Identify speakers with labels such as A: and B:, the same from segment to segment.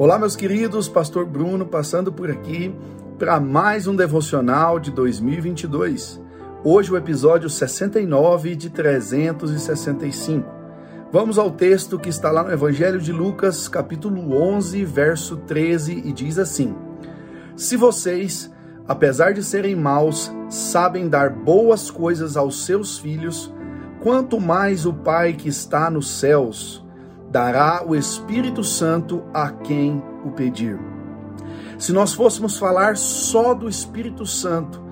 A: Olá, meus queridos, Pastor Bruno passando por aqui para mais um devocional de 2022. Hoje o episódio 69 de 365. Vamos ao texto que está lá no Evangelho de Lucas, capítulo 11, verso 13, e diz assim: Se vocês, apesar de serem maus, sabem dar boas coisas aos seus filhos, quanto mais o Pai que está nos céus dará o Espírito Santo a quem o pedir. Se nós fôssemos falar só do Espírito Santo,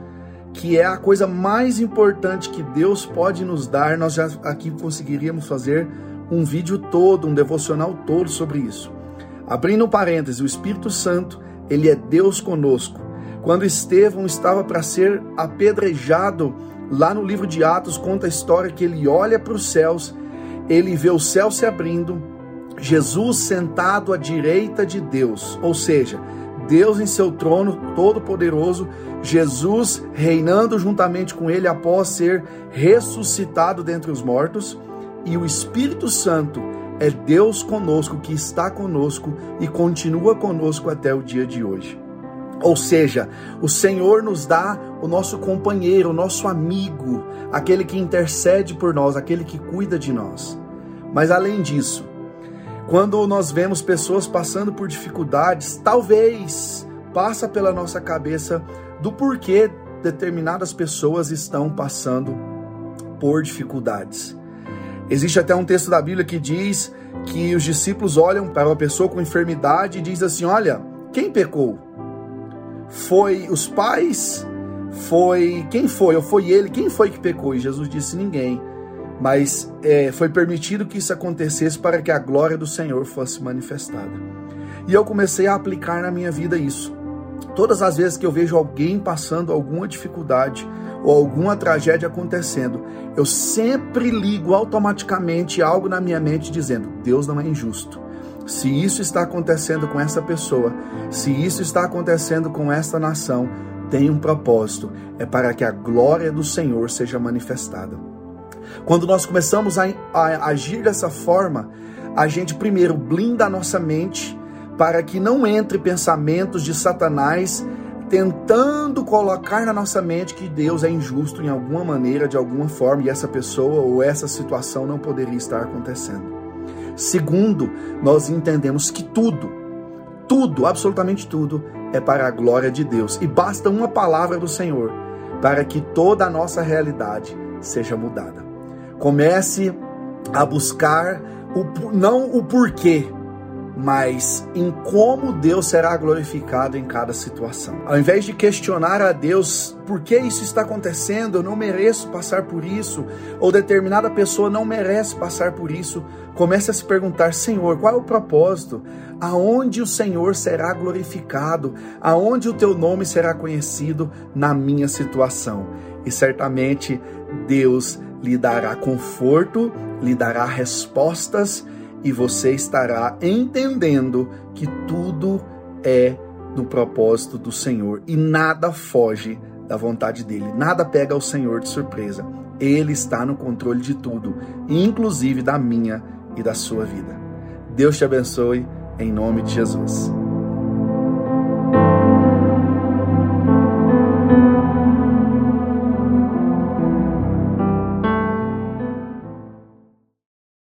A: que é a coisa mais importante que Deus pode nos dar, nós já aqui conseguiríamos fazer um vídeo todo, um devocional todo sobre isso. Abrindo parênteses, o Espírito Santo, ele é Deus conosco. Quando Estevão estava para ser apedrejado, lá no livro de Atos conta a história que ele olha para os céus ele vê o céu se abrindo, Jesus sentado à direita de Deus, ou seja, Deus em seu trono todo-poderoso, Jesus reinando juntamente com ele após ser ressuscitado dentre os mortos, e o Espírito Santo é Deus conosco, que está conosco e continua conosco até o dia de hoje. Ou seja, o Senhor nos dá o nosso companheiro, o nosso amigo, aquele que intercede por nós, aquele que cuida de nós. Mas além disso, quando nós vemos pessoas passando por dificuldades, talvez passa pela nossa cabeça do porquê determinadas pessoas estão passando por dificuldades. Existe até um texto da Bíblia que diz que os discípulos olham para uma pessoa com enfermidade e diz assim: "Olha, quem pecou? Foi os pais? Foi quem foi? Ou foi ele? Quem foi que pecou?" E Jesus disse: "Ninguém." Mas é, foi permitido que isso acontecesse para que a glória do Senhor fosse manifestada. E eu comecei a aplicar na minha vida isso. Todas as vezes que eu vejo alguém passando alguma dificuldade ou alguma tragédia acontecendo, eu sempre ligo automaticamente algo na minha mente dizendo: Deus não é injusto. Se isso está acontecendo com essa pessoa, se isso está acontecendo com esta nação, tem um propósito: é para que a glória do Senhor seja manifestada. Quando nós começamos a, a agir dessa forma, a gente primeiro blinda a nossa mente para que não entre pensamentos de Satanás tentando colocar na nossa mente que Deus é injusto em alguma maneira, de alguma forma, e essa pessoa ou essa situação não poderia estar acontecendo. Segundo, nós entendemos que tudo, tudo, absolutamente tudo, é para a glória de Deus. E basta uma palavra do Senhor para que toda a nossa realidade seja mudada. Comece a buscar o, não o porquê, mas em como Deus será glorificado em cada situação. Ao invés de questionar a Deus por que isso está acontecendo, eu não mereço passar por isso, ou determinada pessoa não merece passar por isso, comece a se perguntar: Senhor, qual é o propósito? Aonde o Senhor será glorificado? Aonde o teu nome será conhecido na minha situação? E certamente Deus lhe dará conforto, lhe dará respostas e você estará entendendo que tudo é no propósito do Senhor e nada foge da vontade dele, nada pega o Senhor de surpresa. Ele está no controle de tudo, inclusive da minha e da sua vida. Deus te abençoe em nome de Jesus.